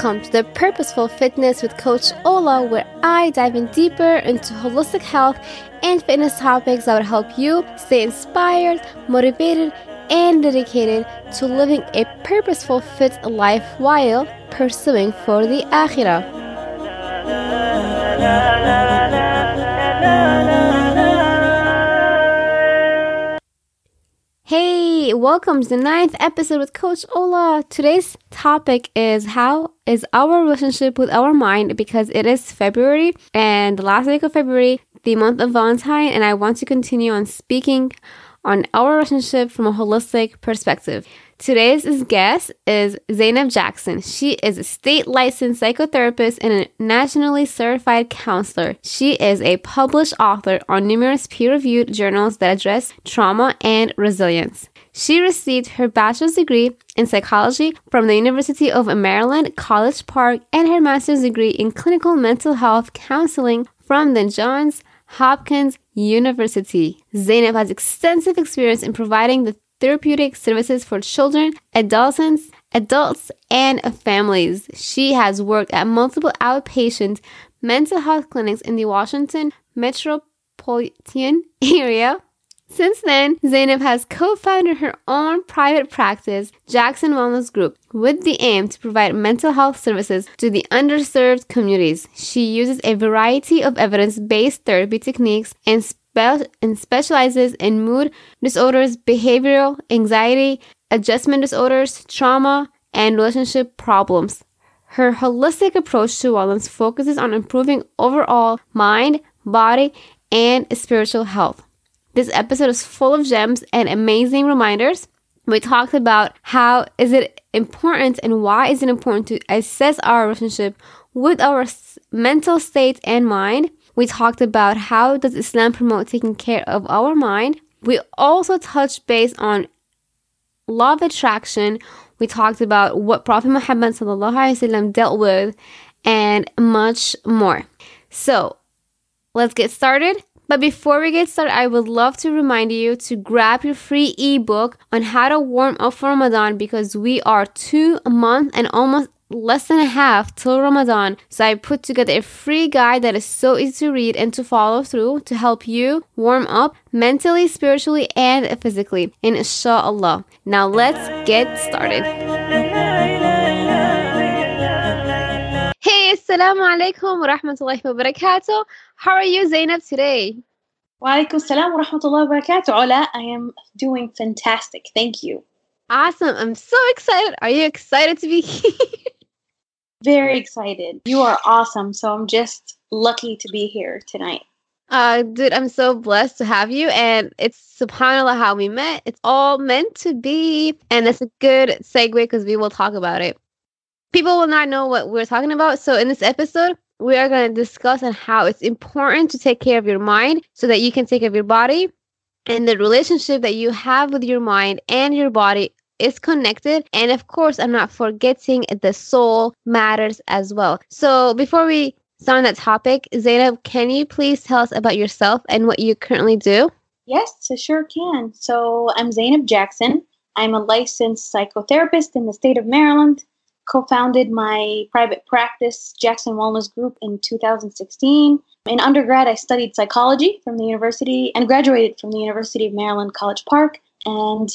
Welcome to the Purposeful Fitness with Coach Ola, where I dive in deeper into holistic health and fitness topics that will help you stay inspired, motivated, and dedicated to living a purposeful, fit life while pursuing for the Akhirah. Hey, welcome to the ninth episode with Coach Ola. Today's topic is how is our relationship with our mind because it is February and the last week of February, the month of Valentine, and I want to continue on speaking on our relationship from a holistic perspective. Today's guest is Zainab Jackson. She is a state licensed psychotherapist and a nationally certified counselor. She is a published author on numerous peer reviewed journals that address trauma and resilience. She received her bachelor's degree in psychology from the University of Maryland, College Park, and her master's degree in clinical mental health counseling from the Johns Hopkins University. Zainab has extensive experience in providing the therapeutic services for children, adolescents, adults, and families. She has worked at multiple outpatient mental health clinics in the Washington metropolitan area. Since then, Zainab has co founded her own private practice, Jackson Wellness Group, with the aim to provide mental health services to the underserved communities. She uses a variety of evidence based therapy techniques and spe- and specializes in mood disorders, behavioral, anxiety, adjustment disorders, trauma, and relationship problems. Her holistic approach to wellness focuses on improving overall mind, body, and spiritual health. This episode is full of gems and amazing reminders. We talked about how is it important and why is it important to assess our relationship with our mental state and mind we talked about how does Islam promote taking care of our mind. We also touched base on law of attraction. We talked about what Prophet Muhammad ﷺ dealt with and much more. So let's get started. But before we get started, I would love to remind you to grab your free ebook on how to warm up for Ramadan because we are two months and almost less than a half till Ramadan. So I put together a free guide that is so easy to read and to follow through to help you warm up mentally, spiritually, and physically. Inshallah. Now let's get started. Hey, assalamu alaikum wa rahmatullahi wa barakatuh. How are you, Zainab, today? Wa alaikum salam wa rahmatullahi wa barakatuh. Ola, I am doing fantastic. Thank you. Awesome. I'm so excited. Are you excited to be here? Very excited. You are awesome. So I'm just lucky to be here tonight. Uh, dude, I'm so blessed to have you. And it's subhanAllah how we met. It's all meant to be. And it's a good segue because we will talk about it. People will not know what we're talking about. So in this episode, we are going to discuss on how it's important to take care of your mind so that you can take care of your body and the relationship that you have with your mind and your body is connected. And of course, I'm not forgetting the soul matters as well. So before we start on that topic, Zainab, can you please tell us about yourself and what you currently do? Yes, I sure can. So I'm Zainab Jackson. I'm a licensed psychotherapist in the state of Maryland. Co founded my private practice, Jackson Wellness Group, in 2016. In undergrad, I studied psychology from the university and graduated from the University of Maryland, College Park. And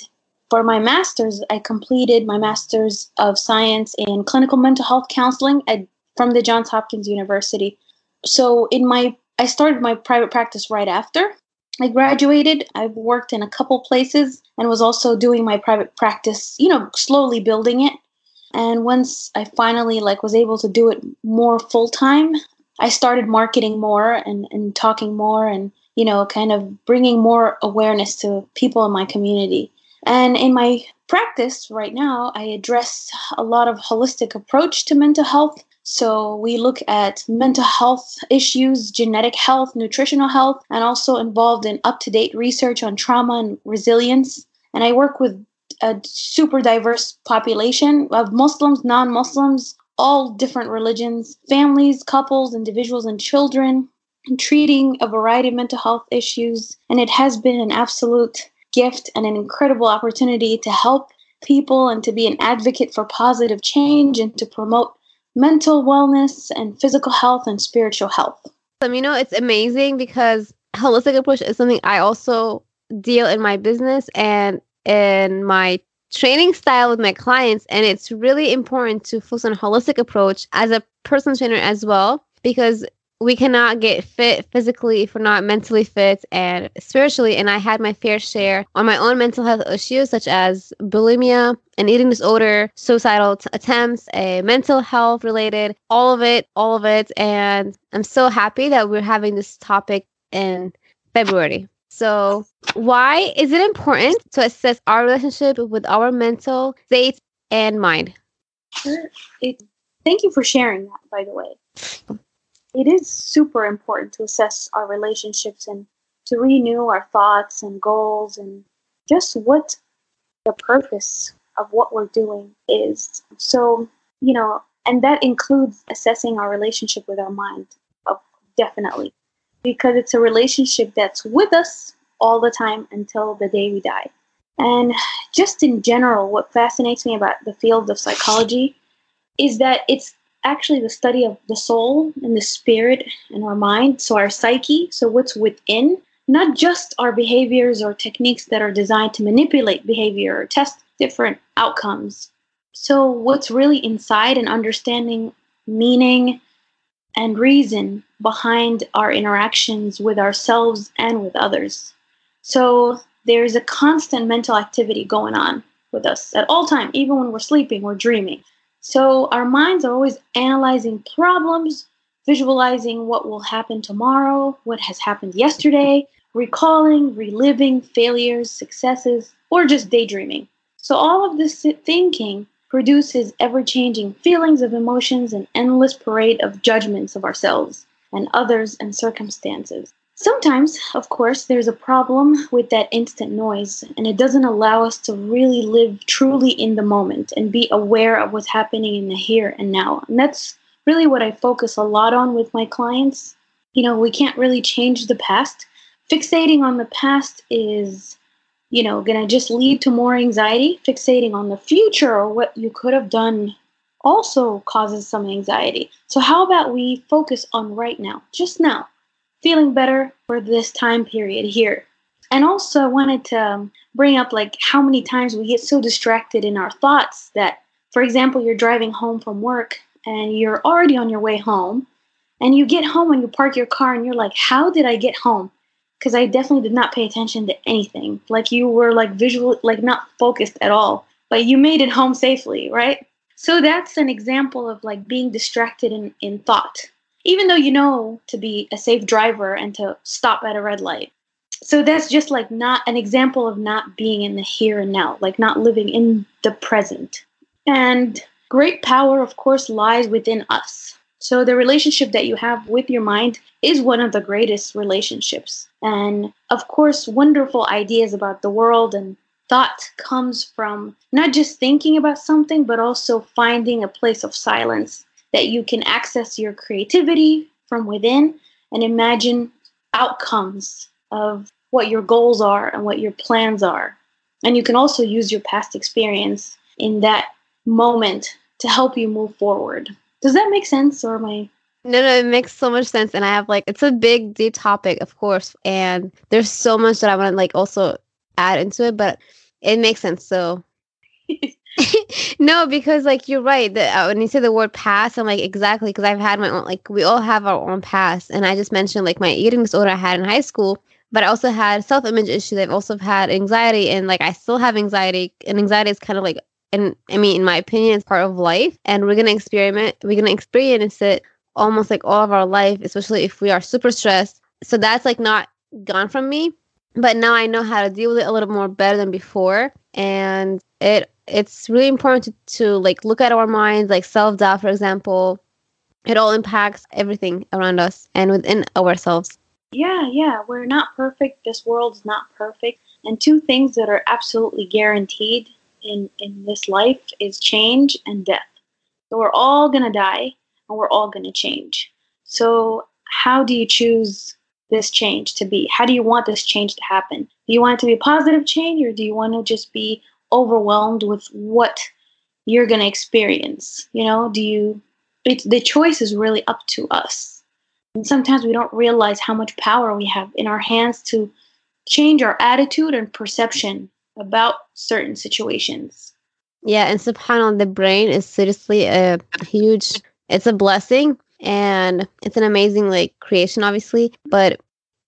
for my master's, I completed my master's of science in clinical mental health counseling at, from the Johns Hopkins University. So in my I started my private practice right after I graduated. I've worked in a couple places and was also doing my private practice, you know, slowly building it. And once I finally like was able to do it more full time, I started marketing more and, and talking more and, you know, kind of bringing more awareness to people in my community. And in my practice right now, I address a lot of holistic approach to mental health. So we look at mental health issues, genetic health, nutritional health, and also involved in up-to-date research on trauma and resilience. And I work with a super diverse population of Muslims, non-Muslims, all different religions, families, couples, individuals, and children, and treating a variety of mental health issues. And it has been an absolute gift and an incredible opportunity to help people and to be an advocate for positive change and to promote mental wellness and physical health and spiritual health. Um, you know, it's amazing because holistic approach is something I also deal in my business and in my training style with my clients. And it's really important to focus on holistic approach as a personal trainer as well, because we cannot get fit physically if we're not mentally fit and spiritually. And I had my fair share on my own mental health issues, such as bulimia, an eating disorder, suicidal t- attempts, a mental health related, all of it, all of it. And I'm so happy that we're having this topic in February. So, why is it important to assess our relationship with our mental state and mind? Thank you for sharing that, by the way it is super important to assess our relationships and to renew our thoughts and goals and just what the purpose of what we're doing is. So, you know, and that includes assessing our relationship with our mind, uh, definitely, because it's a relationship that's with us all the time until the day we die. And just in general, what fascinates me about the field of psychology is that it's actually the study of the soul and the spirit and our mind, so our psyche, so what's within, not just our behaviors or techniques that are designed to manipulate behavior or test different outcomes. So, what's really inside and understanding meaning and reason behind our interactions with ourselves and with others. So, there's a constant mental activity going on with us at all time, even when we're sleeping or dreaming. So our minds are always analyzing problems, visualizing what will happen tomorrow, what has happened yesterday, recalling, reliving failures, successes, or just daydreaming. So all of this thinking produces ever changing feelings of emotions and endless parade of judgments of ourselves and others and circumstances. Sometimes, of course, there's a problem with that instant noise, and it doesn't allow us to really live truly in the moment and be aware of what's happening in the here and now. And that's really what I focus a lot on with my clients. You know, we can't really change the past. Fixating on the past is, you know, going to just lead to more anxiety. Fixating on the future or what you could have done also causes some anxiety. So, how about we focus on right now, just now? Feeling better for this time period here. And also, I wanted to um, bring up like how many times we get so distracted in our thoughts that, for example, you're driving home from work and you're already on your way home, and you get home and you park your car and you're like, How did I get home? Because I definitely did not pay attention to anything. Like you were like visual, like not focused at all, but you made it home safely, right? So that's an example of like being distracted in, in thought even though you know to be a safe driver and to stop at a red light. So that's just like not an example of not being in the here and now, like not living in the present. And great power, of course, lies within us. So the relationship that you have with your mind is one of the greatest relationships. And of course, wonderful ideas about the world and thought comes from not just thinking about something, but also finding a place of silence that you can access your creativity from within and imagine outcomes of what your goals are and what your plans are. And you can also use your past experience in that moment to help you move forward. Does that make sense or am I no, no, it makes so much sense. And I have like, it's a big, deep topic, of course. And there's so much that I want to like also add into it, but it makes sense. So no, because like you're right. The, uh, when you say the word past, I'm like exactly because I've had my own. Like we all have our own past, and I just mentioned like my eating disorder I had in high school, but I also had self image issues. I've also had anxiety, and like I still have anxiety, and anxiety is kind of like, and I mean, in my opinion, it's part of life, and we're gonna experiment. We're gonna experience it almost like all of our life, especially if we are super stressed. So that's like not gone from me, but now I know how to deal with it a little more better than before, and it it's really important to, to like look at our minds like self-doubt for example. It all impacts everything around us and within ourselves. Yeah yeah. We're not perfect. This world's not perfect. And two things that are absolutely guaranteed in in this life is change and death. So we're all going to die and we're all going to change. So how do you choose this change to be? How do you want this change to happen? Do you want it to be a positive change or do you want to just be overwhelmed with what you're going to experience you know do you it's the choice is really up to us. And sometimes we don't realize how much power we have in our hands to change our attitude and perception about certain situations. Yeah, and subhanAllah, the brain is seriously a huge, it's a blessing and it's an amazing like creation, obviously. But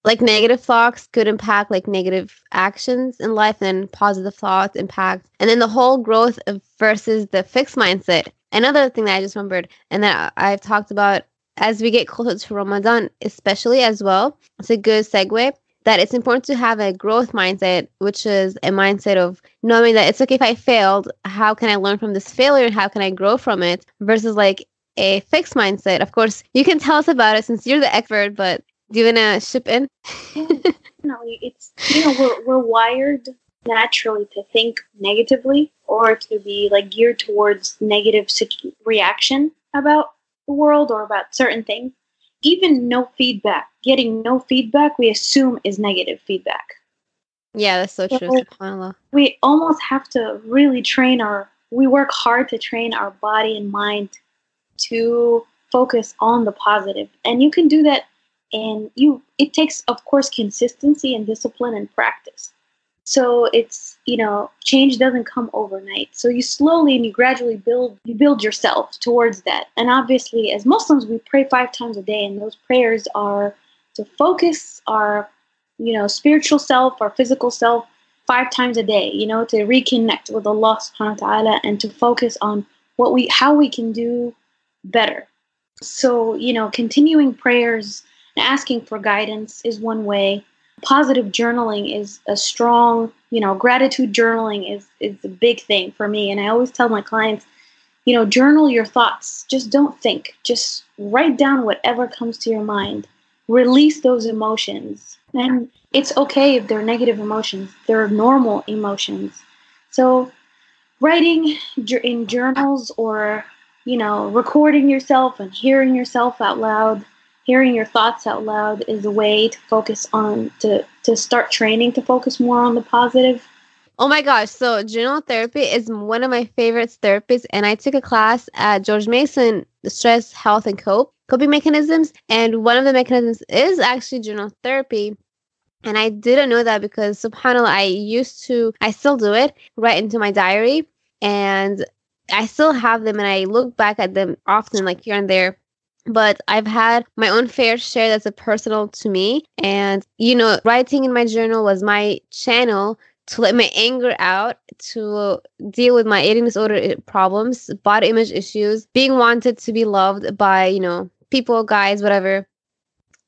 like negative thoughts could impact like negative actions in life and positive thoughts impact and then the whole growth of versus the fixed mindset another thing that i just remembered and that i've talked about as we get closer to ramadan especially as well it's a good segue that it's important to have a growth mindset which is a mindset of knowing that it's okay if i failed how can i learn from this failure and how can i grow from it versus like a fixed mindset. Of course, you can tell us about it since you're the expert, but do you wanna ship in? no, it's you know we're we're wired naturally to think negatively or to be like geared towards negative reaction about the world or about certain things. Even no feedback, getting no feedback, we assume is negative feedback. Yeah, that's so, so true. SubhanAllah. We almost have to really train our. We work hard to train our body and mind to focus on the positive, and you can do that and you it takes of course consistency and discipline and practice. So it's you know change doesn't come overnight. So you slowly and you gradually build you build yourself towards that. And obviously as muslims we pray five times a day and those prayers are to focus our you know spiritual self our physical self five times a day you know to reconnect with allah subhanahu wa ta'ala and to focus on what we how we can do better. So you know continuing prayers asking for guidance is one way. Positive journaling is a strong, you know, gratitude journaling is is a big thing for me. And I always tell my clients, you know, journal your thoughts. Just don't think. Just write down whatever comes to your mind. Release those emotions. And it's okay if they're negative emotions. They're normal emotions. So writing in journals or you know recording yourself and hearing yourself out loud hearing your thoughts out loud is a way to focus on to to start training to focus more on the positive. Oh my gosh. So journal therapy is one of my favorite therapies and i took a class at george mason stress health and cope coping mechanisms and one of the mechanisms is actually journal therapy. And i didn't know that because subhanallah i used to i still do it write into my diary and i still have them and i look back at them often like here and there but I've had my own fair share that's a personal to me. And, you know, writing in my journal was my channel to let my anger out, to deal with my eating disorder eh, problems, body image issues, being wanted to be loved by, you know, people, guys, whatever.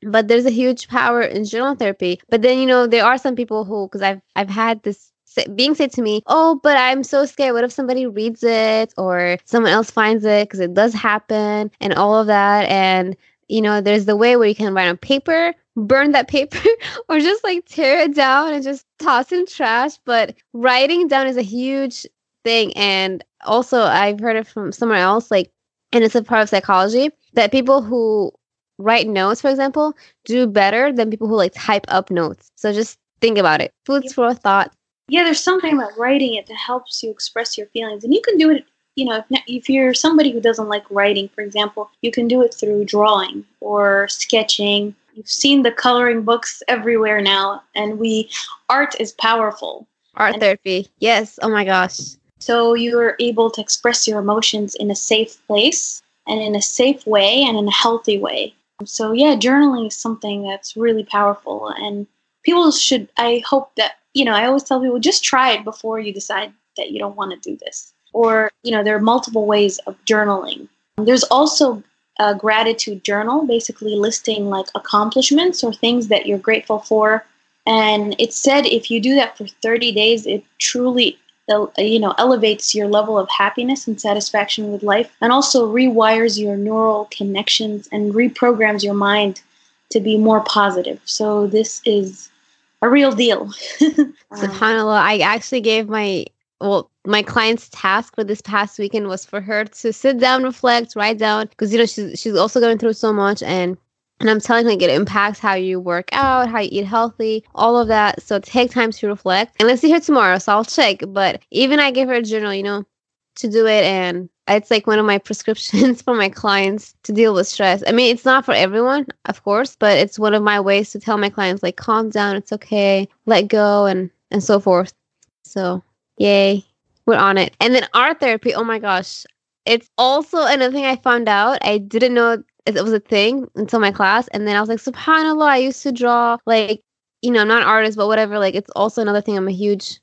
But there's a huge power in journal therapy. But then, you know, there are some people who, because I've I've had this being said to me, "Oh, but I'm so scared. What if somebody reads it or someone else finds it because it does happen and all of that." And you know, there's the way where you can write on paper, burn that paper, or just like tear it down and just toss in trash. But writing down is a huge thing. And also, I've heard it from somewhere else, like, and it's a part of psychology that people who write notes, for example, do better than people who like type up notes. So just think about it. Foods for thought yeah, there's something about writing it that helps you express your feelings, and you can do it. You know, if, if you're somebody who doesn't like writing, for example, you can do it through drawing or sketching. You've seen the coloring books everywhere now, and we art is powerful. Art and therapy, yes. Oh my gosh. So you're able to express your emotions in a safe place and in a safe way and in a healthy way. So yeah, journaling is something that's really powerful, and people should. I hope that you know, I always tell people just try it before you decide that you don't want to do this. Or, you know, there are multiple ways of journaling. There's also a gratitude journal, basically listing like accomplishments or things that you're grateful for. And it said if you do that for 30 days, it truly you know elevates your level of happiness and satisfaction with life and also rewires your neural connections and reprograms your mind to be more positive so this is a real deal. SubhanAllah, I actually gave my well, my client's task for this past weekend was for her to sit down, reflect, write down, because you know she's she's also going through so much, and and I'm telling her like, it impacts how you work out, how you eat healthy, all of that. So take time to reflect, and let's see her tomorrow. So I'll check. But even I gave her a journal, you know, to do it and it's like one of my prescriptions for my clients to deal with stress. I mean, it's not for everyone, of course, but it's one of my ways to tell my clients like calm down, it's okay, let go and and so forth. So, yay. We're on it. And then art therapy, oh my gosh. It's also another thing I found out. I didn't know it was a thing until my class and then I was like, subhanallah, I used to draw like, you know, I'm not an artist, but whatever, like it's also another thing I'm a huge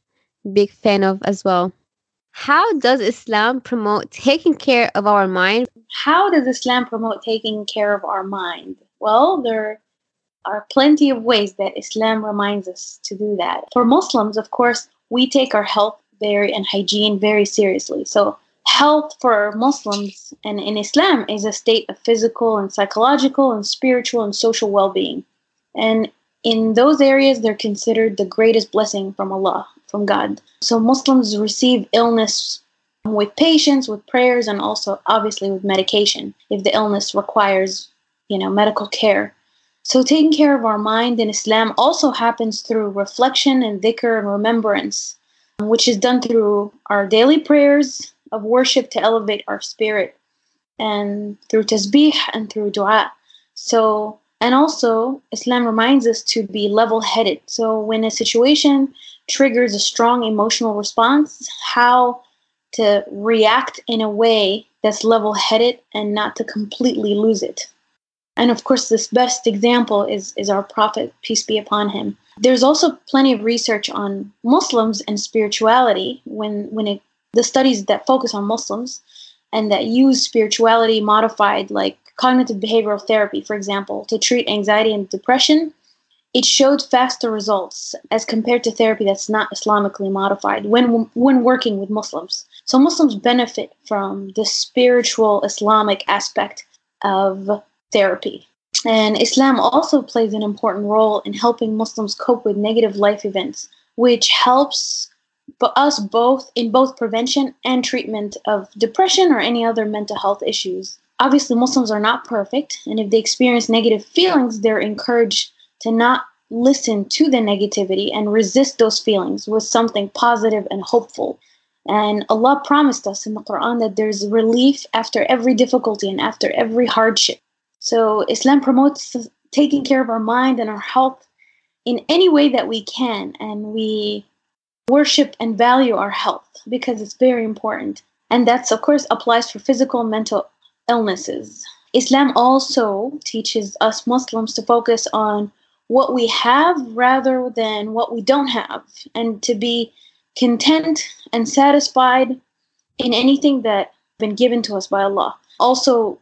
big fan of as well. How does Islam promote taking care of our mind? How does Islam promote taking care of our mind? Well, there are plenty of ways that Islam reminds us to do that. For Muslims, of course, we take our health very and hygiene very seriously. So health for Muslims and in Islam is a state of physical and psychological and spiritual and social well-being. And in those areas they're considered the greatest blessing from Allah from God. So Muslims receive illness with patience, with prayers, and also obviously with medication if the illness requires, you know, medical care. So taking care of our mind in Islam also happens through reflection and dhikr and remembrance, which is done through our daily prayers of worship to elevate our spirit, and through tasbih and through dua. So and also, Islam reminds us to be level headed. So, when a situation triggers a strong emotional response, how to react in a way that's level headed and not to completely lose it. And of course, this best example is, is our Prophet, peace be upon him. There's also plenty of research on Muslims and spirituality when, when it, the studies that focus on Muslims and that use spirituality modified, like cognitive behavioral therapy, for example, to treat anxiety and depression it showed faster results as compared to therapy that's not Islamically modified when when working with Muslims. So Muslims benefit from the spiritual Islamic aspect of therapy. And Islam also plays an important role in helping Muslims cope with negative life events, which helps us both in both prevention and treatment of depression or any other mental health issues. Obviously, Muslims are not perfect, and if they experience negative feelings, they're encouraged to not listen to the negativity and resist those feelings with something positive and hopeful. And Allah promised us in the Quran that there's relief after every difficulty and after every hardship. So Islam promotes taking care of our mind and our health in any way that we can. And we worship and value our health because it's very important. And that's, of course, applies for physical and mental illnesses. Islam also teaches us Muslims to focus on what we have rather than what we don't have, and to be content and satisfied in anything that been given to us by Allah. Also,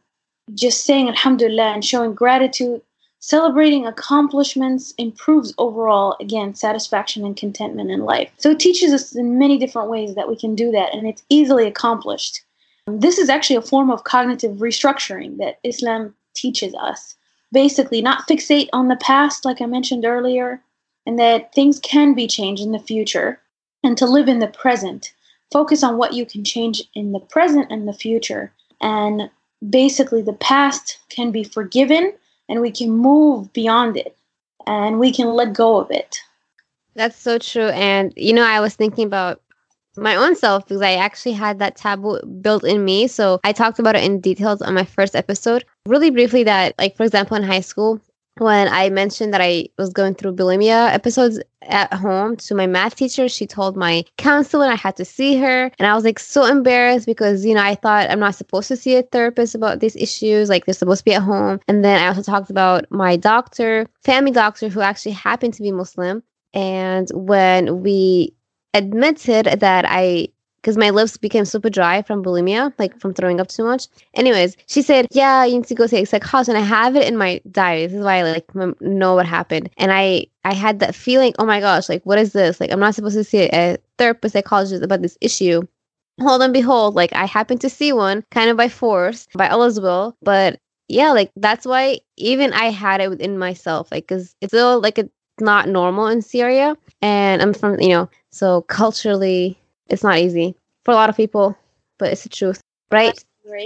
just saying Alhamdulillah and showing gratitude, celebrating accomplishments improves overall, again, satisfaction and contentment in life. So it teaches us in many different ways that we can do that, and it's easily accomplished. This is actually a form of cognitive restructuring that Islam teaches us basically not fixate on the past, like I mentioned earlier, and that things can be changed in the future, and to live in the present. Focus on what you can change in the present and the future. And basically, the past can be forgiven, and we can move beyond it, and we can let go of it. That's so true. And, you know, I was thinking about my own self because I actually had that taboo built in me. So I talked about it in details on my first episode. Really briefly, that, like, for example, in high school, when I mentioned that I was going through bulimia episodes at home to my math teacher, she told my counselor I had to see her. And I was like so embarrassed because, you know, I thought I'm not supposed to see a therapist about these issues. Like they're supposed to be at home. And then I also talked about my doctor, family doctor, who actually happened to be Muslim. And when we admitted that I because my lips became super dry from bulimia, like from throwing up too much. Anyways, she said, "Yeah, you need to go see a psychologist." And I have it in my diary. This is why I like know what happened. And I I had that feeling, oh my gosh, like what is this? Like I'm not supposed to see a therapist, psychologist about this issue. Hold and behold, like I happened to see one, kind of by force, by Allah's will. But yeah, like that's why even I had it within myself, like because it's still like a not normal in Syria. And I'm from, you know, so culturally, it's not easy for a lot of people, but it's the truth, right?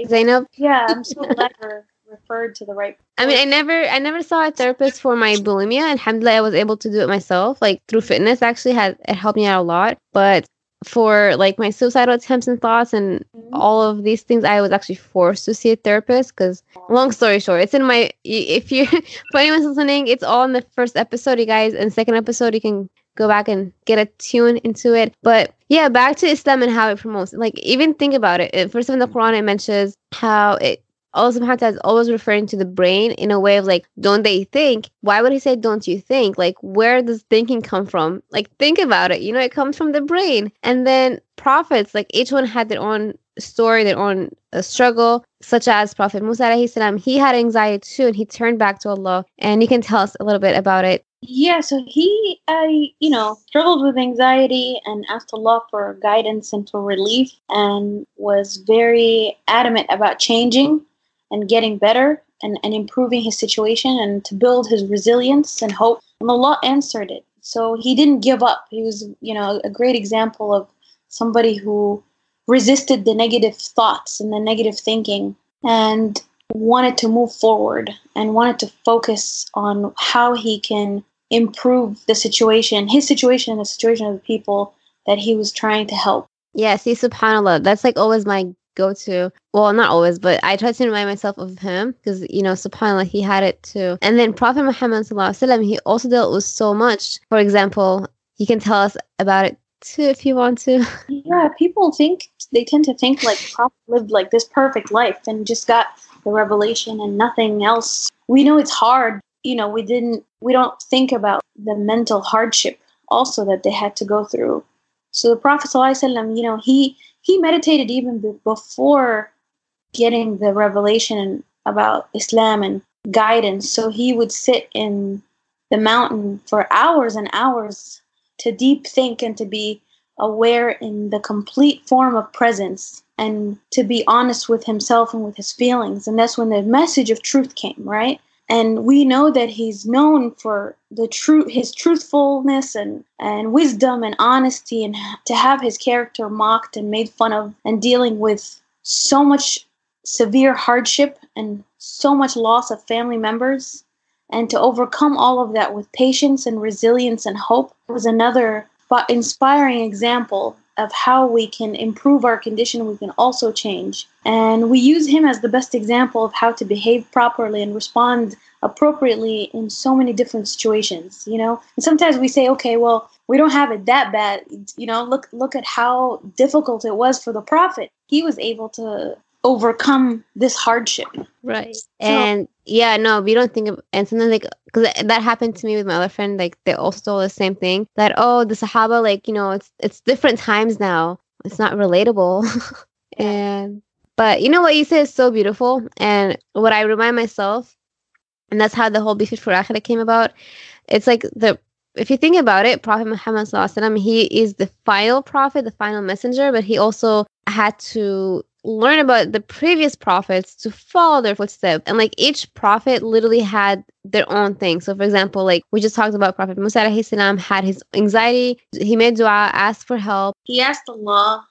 Zainab? Yeah, I'm so glad we're referred to the right. I mean, I never, I never saw a therapist for my bulimia, and alhamdulillah, I was able to do it myself. Like through fitness, actually, had it helped me out a lot. But for like my suicidal attempts and thoughts and Mm-hmm. all of these things i was actually forced to see a therapist because long story short it's in my if you for anyone listening it's all in the first episode you guys and second episode you can go back and get a tune into it but yeah back to islam and how it promotes like even think about it first in the quran it mentions how it Allah subhanahu wa ta'ala is always referring to the brain in a way of like, don't they think? Why would he say, don't you think? Like, where does thinking come from? Like, think about it. You know, it comes from the brain. And then prophets, like, each one had their own story, their own uh, struggle, such as Prophet Musa, salam. He had anxiety too, and he turned back to Allah. And you can tell us a little bit about it. Yeah, so he, I, you know, struggled with anxiety and asked Allah for guidance and for relief, and was very adamant about changing and getting better and, and improving his situation and to build his resilience and hope. And Allah answered it. So he didn't give up. He was, you know, a great example of somebody who resisted the negative thoughts and the negative thinking and wanted to move forward and wanted to focus on how he can improve the situation, his situation and the situation of the people that he was trying to help. Yeah, see, subhanAllah, that's like always my go to. Well, not always, but I try to remind myself of him because, you know, subhanAllah, he had it too. And then Prophet Muhammad, he also dealt with so much. For example, you can tell us about it too if you want to. Yeah, people think they tend to think like Prophet lived like this perfect life and just got the revelation and nothing else. We know it's hard. You know, we didn't we don't think about the mental hardship also that they had to go through. So the Prophet ﷺ, you know, he he meditated even be- before getting the revelation about Islam and guidance. So he would sit in the mountain for hours and hours to deep think and to be aware in the complete form of presence and to be honest with himself and with his feelings. And that's when the message of truth came, right? And we know that he's known for the truth, his truthfulness and, and wisdom and honesty, and to have his character mocked and made fun of, and dealing with so much severe hardship and so much loss of family members, and to overcome all of that with patience and resilience and hope was another inspiring example of how we can improve our condition we can also change. And we use him as the best example of how to behave properly and respond appropriately in so many different situations you know? And sometimes we say okay well we don't have it that bad. You know look look at how difficult it was for the prophet. He was able to overcome this hardship Right. And yeah, no, we don't think of, and sometimes like, because that happened to me with my other friend, like they also told the same thing that, oh, the Sahaba, like, you know, it's, it's different times now. It's not relatable. and, but you know what you said is so beautiful. And what I remind myself, and that's how the whole Bifid for Akhira came about. It's like the, if you think about it, Prophet Muhammad, Sallallahu Alaihi Wasallam, he is the final prophet, the final messenger, but he also had to learn about the previous prophets to follow their footsteps. And like each prophet literally had their own thing. So for example, like we just talked about Prophet Musa alayhi salam had his anxiety. He made dua, asked for help. he asked Allah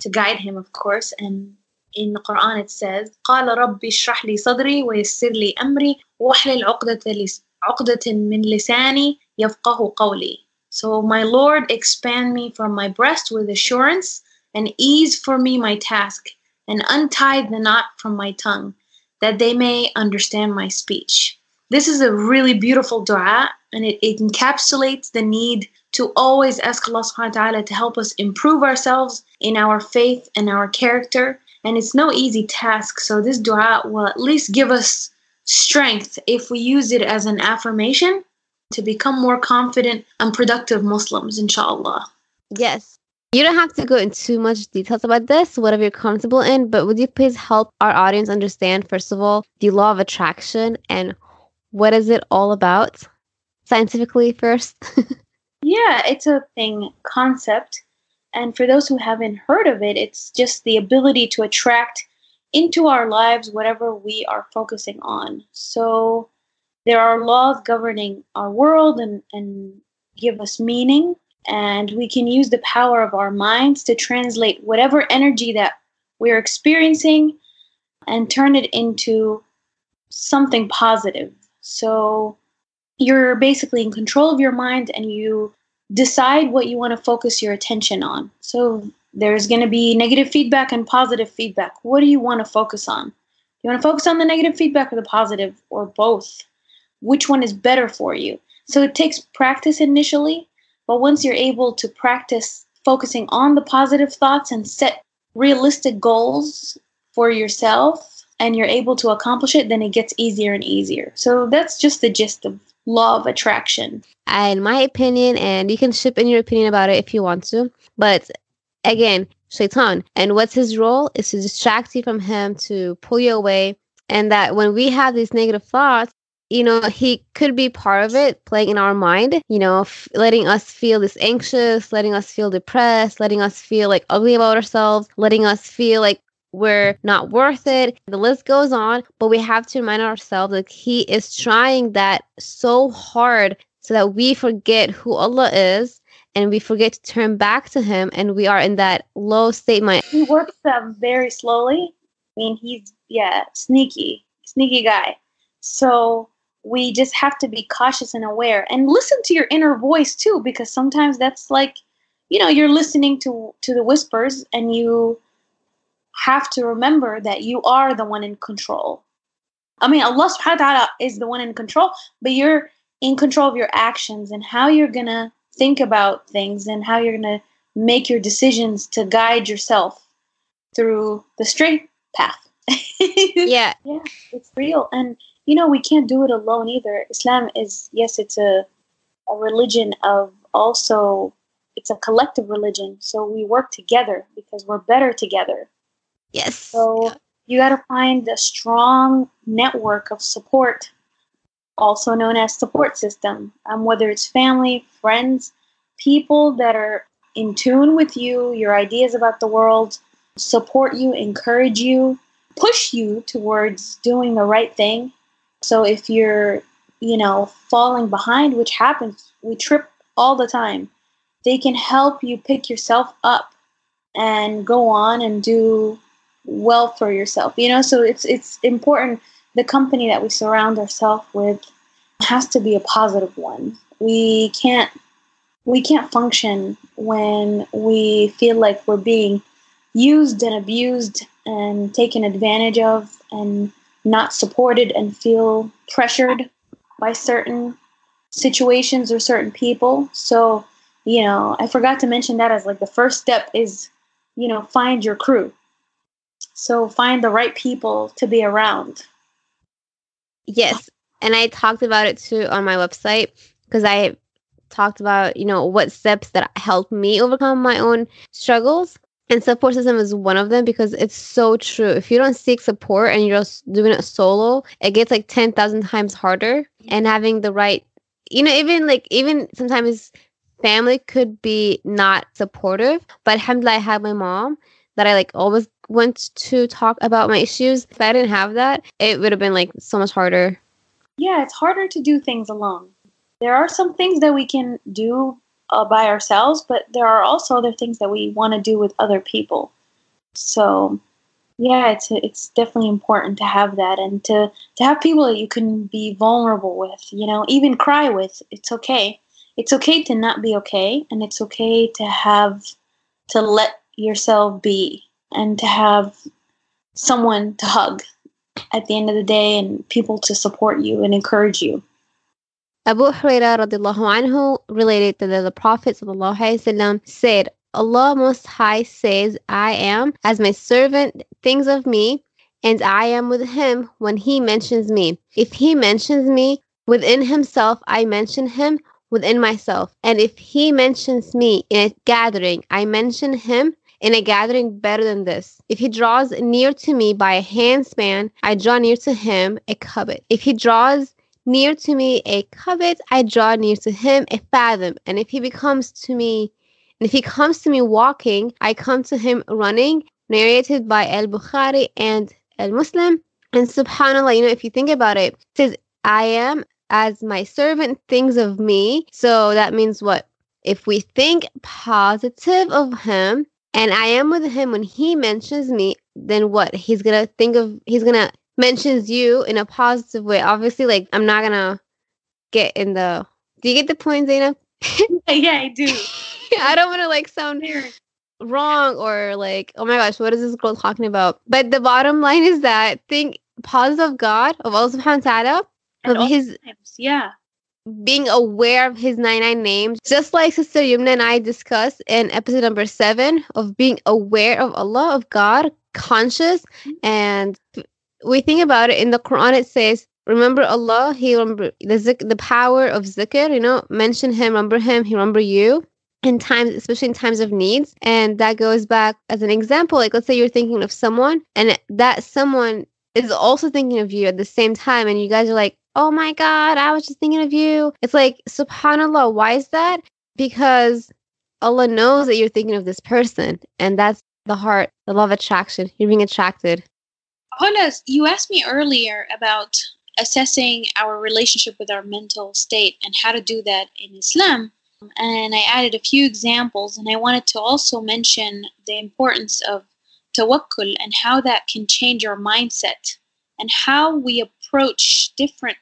to guide him, of course, and in the Quran it says, قال ربي اشرح لي صدري ويسر لي أمري واحلل عقدة لس- عقدة من لساني يفقه قولي. So my Lord, expand me from my breast with assurance and ease for me my task and untie the knot from my tongue that they may understand my speech. This is a really beautiful dua and it, it encapsulates the need to always ask Allah subhanahu wa ta'ala to help us improve ourselves in our faith and our character. And it's no easy task. So this dua will at least give us strength if we use it as an affirmation to become more confident and productive Muslims, inshallah. Yes. You don't have to go into too much details about this, whatever you're comfortable in, but would you please help our audience understand, first of all, the law of attraction and what is it all about? Scientifically first. Yeah, it's a thing concept. And for those who haven't heard of it, it's just the ability to attract into our lives whatever we are focusing on. So there are laws governing our world and, and give us meaning. And we can use the power of our minds to translate whatever energy that we're experiencing and turn it into something positive. So you're basically in control of your mind and you decide what you want to focus your attention on. So there's going to be negative feedback and positive feedback. What do you want to focus on? You want to focus on the negative feedback or the positive or both? Which one is better for you? So it takes practice initially, but once you're able to practice focusing on the positive thoughts and set realistic goals for yourself and you're able to accomplish it, then it gets easier and easier. So that's just the gist of law of attraction. Uh, in my opinion, and you can ship in your opinion about it if you want to, but again, shaitan. And what's his role is to distract you from him, to pull you away. And that when we have these negative thoughts, you know, he could be part of it, playing in our mind, you know, f- letting us feel this anxious, letting us feel depressed, letting us feel like ugly about ourselves, letting us feel like we're not worth it. The list goes on, but we have to remind ourselves that he is trying that so hard so that we forget who Allah is and we forget to turn back to him and we are in that low state mind. He works them very slowly. I mean, he's, yeah, sneaky, sneaky guy. So we just have to be cautious and aware and listen to your inner voice too, because sometimes that's like, you know, you're listening to, to the whispers and you have to remember that you are the one in control. I mean, Allah subhanahu wa ta'ala is the one in control, but you're in control of your actions and how you're to think about things and how you're to make your decisions to guide yourself through the straight path. yeah. Yeah, it's real. And, you know, we can't do it alone either. Islam is, yes, it's a, a religion of also, it's a collective religion. So we work together because we're better together. Yes. So you got to find a strong network of support also known as support system, um, whether it's family, friends, people that are in tune with you, your ideas about the world, support you, encourage you, push you towards doing the right thing. So if you're, you know, falling behind, which happens, we trip all the time, they can help you pick yourself up and go on and do well for yourself. You know, so it's it's important the company that we surround ourselves with has to be a positive one. We can't we can't function when we feel like we're being used and abused and taken advantage of and not supported and feel pressured by certain situations or certain people. So, you know, I forgot to mention that as like the first step is, you know, find your crew. So find the right people to be around. Yes. And I talked about it too on my website because I talked about, you know, what steps that helped me overcome my own struggles. And support system is one of them because it's so true. If you don't seek support and you're just doing it solo, it gets like 10,000 times harder. And having the right, you know, even like, even sometimes family could be not supportive, but alhamdulillah, I had my mom that I like always went to talk about my issues. If I didn't have that, it would have been like so much harder. Yeah, it's harder to do things alone. There are some things that we can do uh, by ourselves, but there are also other things that we want to do with other people. So, yeah, it's it's definitely important to have that and to to have people that you can be vulnerable with. You know, even cry with. It's okay. It's okay to not be okay, and it's okay to have to let yourself be and to have someone to hug at the end of the day and people to support you and encourage you. Abu Hurairah radiallahu anhu related that the Prophet وسلم, said, Allah Most High says, I am, as my servant thinks of me, and I am with him when he mentions me. If he mentions me within himself, I mention him within myself. And if he mentions me in a gathering, I mention him in a gathering better than this. If he draws near to me by a handspan, I draw near to him a cubit. If he draws near to me a cubit, I draw near to him a fathom. And if he becomes to me, and if he comes to me walking, I come to him running. Narrated by Al Bukhari and Al Muslim. And subhanAllah, you know, if you think about it, it says, I am as my servant thinks of me. So that means what? If we think positive of him, and I am with him when he mentions me, then what? He's gonna think of he's gonna mentions you in a positive way. Obviously, like I'm not gonna get in the do you get the point, Zainab? yeah, I do. I don't want to like sound wrong or like, oh my gosh, what is this girl talking about? But the bottom line is that think positive of God, of Allah subhanahu wa ta'ala, of his times. yeah. Being aware of his 99 names, just like Sister Yumna and I discussed in episode number seven of being aware of Allah, of God, conscious. Mm-hmm. And we think about it in the Quran, it says, remember Allah, He remember the, zik- the power of zikr, you know, mention Him, remember Him, He remember you in times, especially in times of needs. And that goes back as an example. Like, let's say you're thinking of someone, and that someone is also thinking of you at the same time, and you guys are like, oh my God, I was just thinking of you. It's like, subhanAllah, why is that? Because Allah knows that you're thinking of this person, and that's the heart, the love attraction. You're being attracted. Hola, you asked me earlier about assessing our relationship with our mental state and how to do that in Islam. And I added a few examples, and I wanted to also mention the importance of tawakkul and how that can change our mindset and how we approach different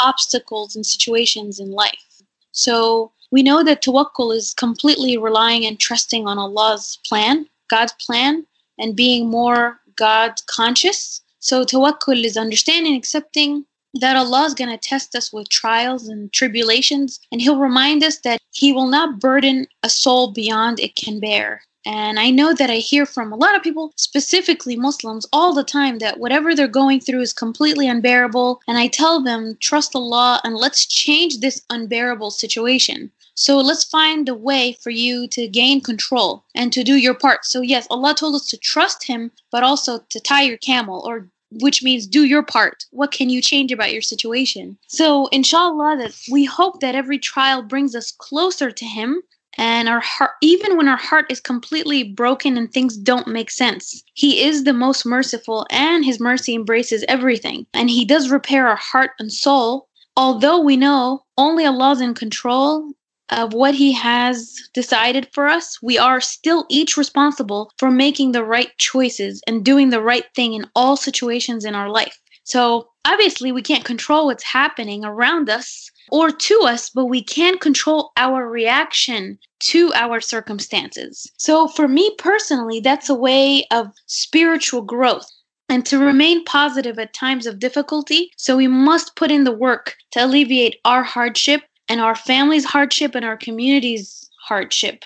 obstacles and situations in life. So we know that tawakkul is completely relying and trusting on Allah's plan, God's plan, and being more God conscious. So tawakkul is understanding, accepting, that Allah is going to test us with trials and tribulations, and He'll remind us that He will not burden a soul beyond it can bear. And I know that I hear from a lot of people, specifically Muslims, all the time that whatever they're going through is completely unbearable. And I tell them, trust Allah and let's change this unbearable situation. So let's find a way for you to gain control and to do your part. So, yes, Allah told us to trust Him, but also to tie your camel or which means do your part. What can you change about your situation? So, inshallah, that we hope that every trial brings us closer to Him. And our heart, even when our heart is completely broken and things don't make sense, He is the most merciful and His mercy embraces everything. And He does repair our heart and soul. Although we know only Allah is in control of what he has decided for us, we are still each responsible for making the right choices and doing the right thing in all situations in our life. So, obviously, we can't control what's happening around us or to us, but we can control our reaction to our circumstances. So, for me personally, that's a way of spiritual growth and to remain positive at times of difficulty. So, we must put in the work to alleviate our hardship and our family's hardship and our community's hardship.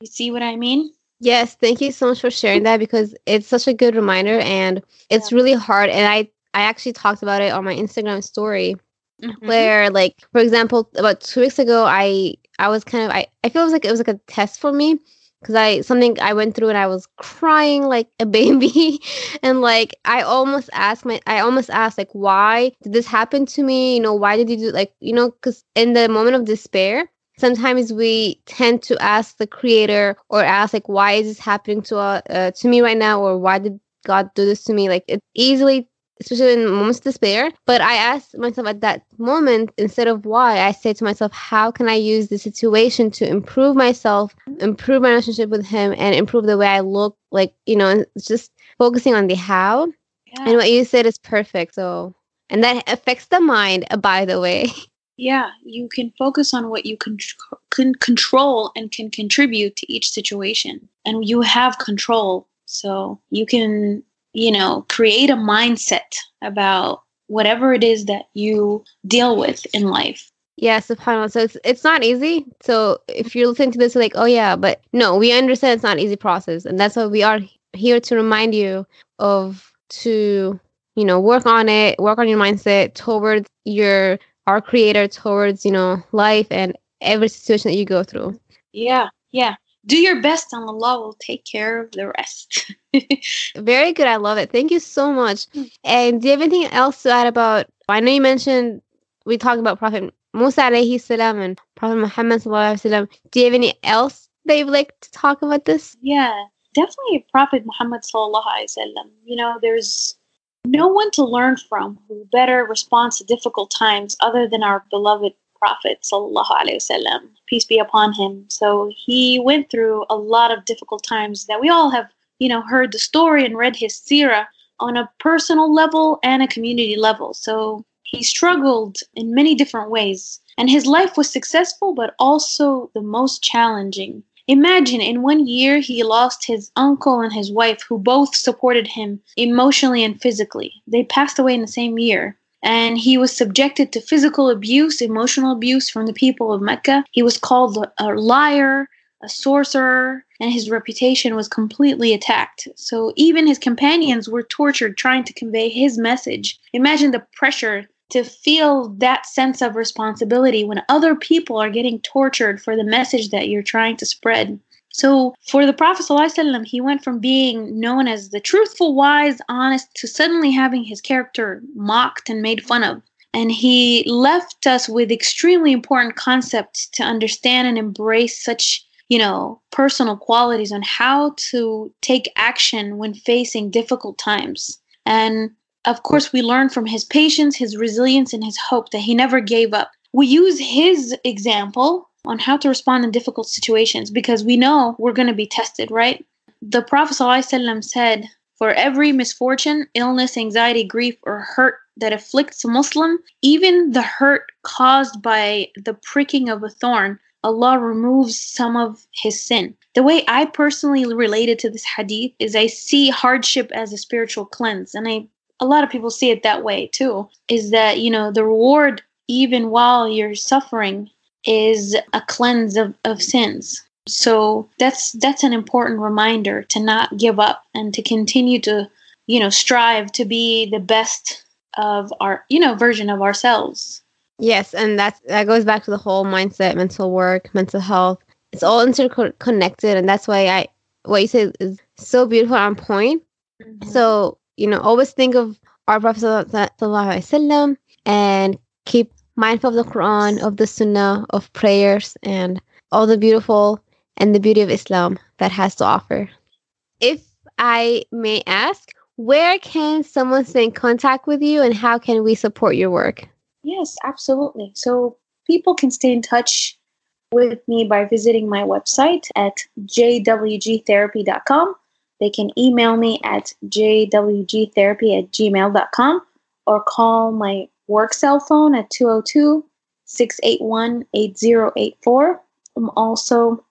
You see what I mean? Yes, thank you so much for sharing that because it's such a good reminder and it's yeah. really hard and I I actually talked about it on my Instagram story mm-hmm. where like for example about 2 weeks ago I I was kind of I I feel it was like it was like a test for me because I something I went through and I was crying like a baby. And like I almost asked my I almost asked like why did this happen to me? You know why did you do like you know because in the moment of despair sometimes we tend to ask the creator or ask like why is this happening to uh, uh to me right now or why did God do this to me? Like it's easily especially in moments of despair. But I asked myself at that moment, instead of why, I said to myself, how can I use the situation to improve myself, improve my relationship with him, and improve the way I look? Like, you know, just focusing on the how. Yeah. And what you said is perfect. So, and that affects the mind, uh, by the way. Yeah, you can focus on what you can, can control and can contribute to each situation. And you have control. So you can you know, create a mindset about whatever it is that you deal with in life. Yeah, subhanAllah. So it's it's not easy. So if you're listening to this, like, oh yeah, but no, we understand it's not an easy process, and that's why we are here to remind you of to you know work on it, work on your mindset towards your our creator, towards you know life and every situation that you go through. Yeah, yeah do your best and Allah will take care of the rest. Very good. I love it. Thank you so much. And do you have anything else to add about? I know you mentioned we talked about Prophet Musa alayhi salam and Prophet Muhammad sallallahu alaihi wasallam. Do you have any else that you'd like to talk about this? Yeah, definitely Prophet Muhammad sallallahu alaihi wasallam. You know, there's no one to learn from who better responds to difficult times other than our beloved Prophet wasallam peace be upon him. So he went through a lot of difficult times that we all have, you know, heard the story and read his seerah on a personal level and a community level. So He struggled in many different ways, and his life was successful but also the most challenging. Imagine in one year he lost his uncle and his wife, who both supported him emotionally and physically. They passed away in the same year. And he was subjected to physical abuse, emotional abuse from the people of Mecca. He was called a liar, a sorcerer, and his reputation was completely attacked. So even his companions were tortured trying to convey his message. Imagine the pressure to feel that sense of responsibility when other people are getting tortured for the message that you're trying to spread. So for the Prophet ﷺ, he went from being known as the truthful, wise, honest, to suddenly having his character mocked and made fun of. And he left us with extremely important concepts to understand and embrace such, you know, personal qualities on how to take action when facing difficult times. And of course, we learn from his patience, his resilience, and his hope that he never gave up. We use his example on how to respond in difficult situations because we know we're going to be tested, right? The Prophet ﷺ said, For every misfortune, illness, anxiety, grief, or hurt that afflicts a Muslim, even the hurt caused by the pricking of a thorn, Allah removes some of his sin. The way I personally related to this hadith is I see hardship as a spiritual cleanse, and I a lot of people see it that way too is that you know the reward even while you're suffering is a cleanse of, of sins. So that's that's an important reminder to not give up and to continue to, you know, strive to be the best of our, you know, version of ourselves. Yes, and that's that goes back to the whole mindset, mental work, mental health. It's all interconnected and that's why I what you said is so beautiful on point. Mm-hmm. So, you know, always think of our Prophet and keep mindful of the Quran, of the Sunnah, of prayers, and all the beautiful and the beauty of Islam that has to offer. If I may ask, where can someone stay in contact with you and how can we support your work? Yes, absolutely. So people can stay in touch with me by visiting my website at jwgtherapy.com they can email me at jwgtherapy at gmail.com or call my work cell phone at 202 681 8084. I'm also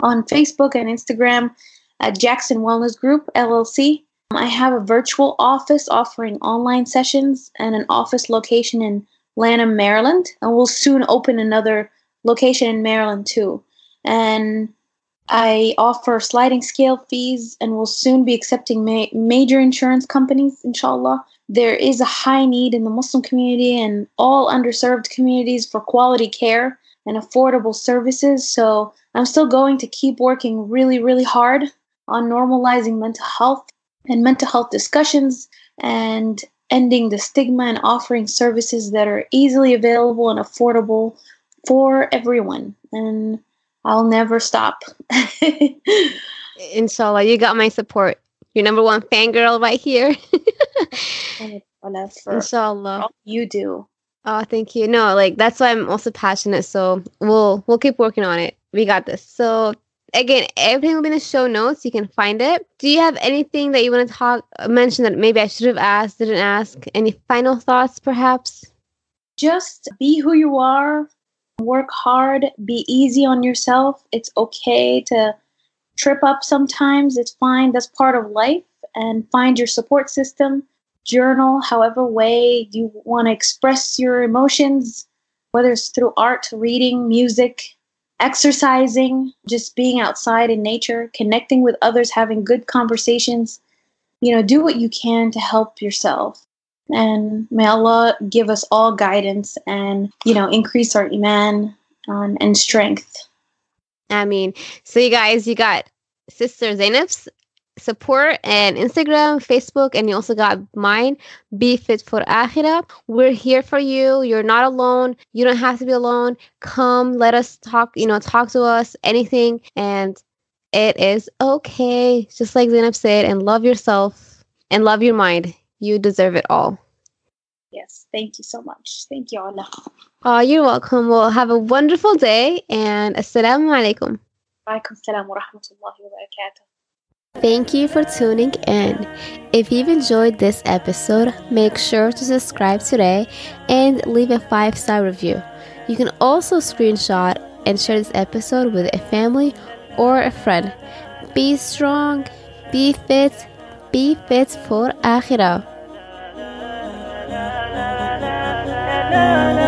on Facebook and Instagram at Jackson Wellness Group LLC. I have a virtual office offering online sessions and an office location in Lanham, Maryland, and we'll soon open another location in Maryland too. And I offer sliding scale fees and will soon be accepting ma- major insurance companies, inshallah. There is a high need in the Muslim community and all underserved communities for quality care and affordable services. So I'm still going to keep working really, really hard on normalizing mental health and mental health discussions and ending the stigma and offering services that are easily available and affordable for everyone. And I'll never stop. Inshallah, you got my support. Your number one fangirl right here. Inshallah. You do. Oh, thank you. No, like that's why I'm also passionate. So we'll we'll keep working on it. We got this. So again, everything will be in the show notes. You can find it. Do you have anything that you want to talk mention that maybe I should have asked, didn't ask? Any final thoughts, perhaps? Just be who you are work hard, be easy on yourself. It's okay to trip up sometimes, it's fine. That's part of life. And find your support system. Journal however way you want to express your emotions, whether it's through art, reading, music, exercising, just being outside in nature, connecting with others, having good conversations. You know, do what you can to help yourself. And may Allah give us all guidance and, you know, increase our iman um, and strength. I mean, so you guys, you got Sister Zainab's support and Instagram, Facebook, and you also got mine, Be Fit for Akhira. We're here for you. You're not alone. You don't have to be alone. Come, let us talk, you know, talk to us, anything. And it is okay. Just like Zainab said, and love yourself and love your mind. You deserve it all. Yes, thank you so much. Thank you, Allah. Oh, you're welcome. Well, have a wonderful day and assalamu alaikum. Alaikum salam wa rahmatullahi wa barakatuh. Thank you for tuning in. If you've enjoyed this episode, make sure to subscribe today and leave a five star review. You can also screenshot and share this episode with a family or a friend. Be strong, be fit, be fit for Akhirah. na na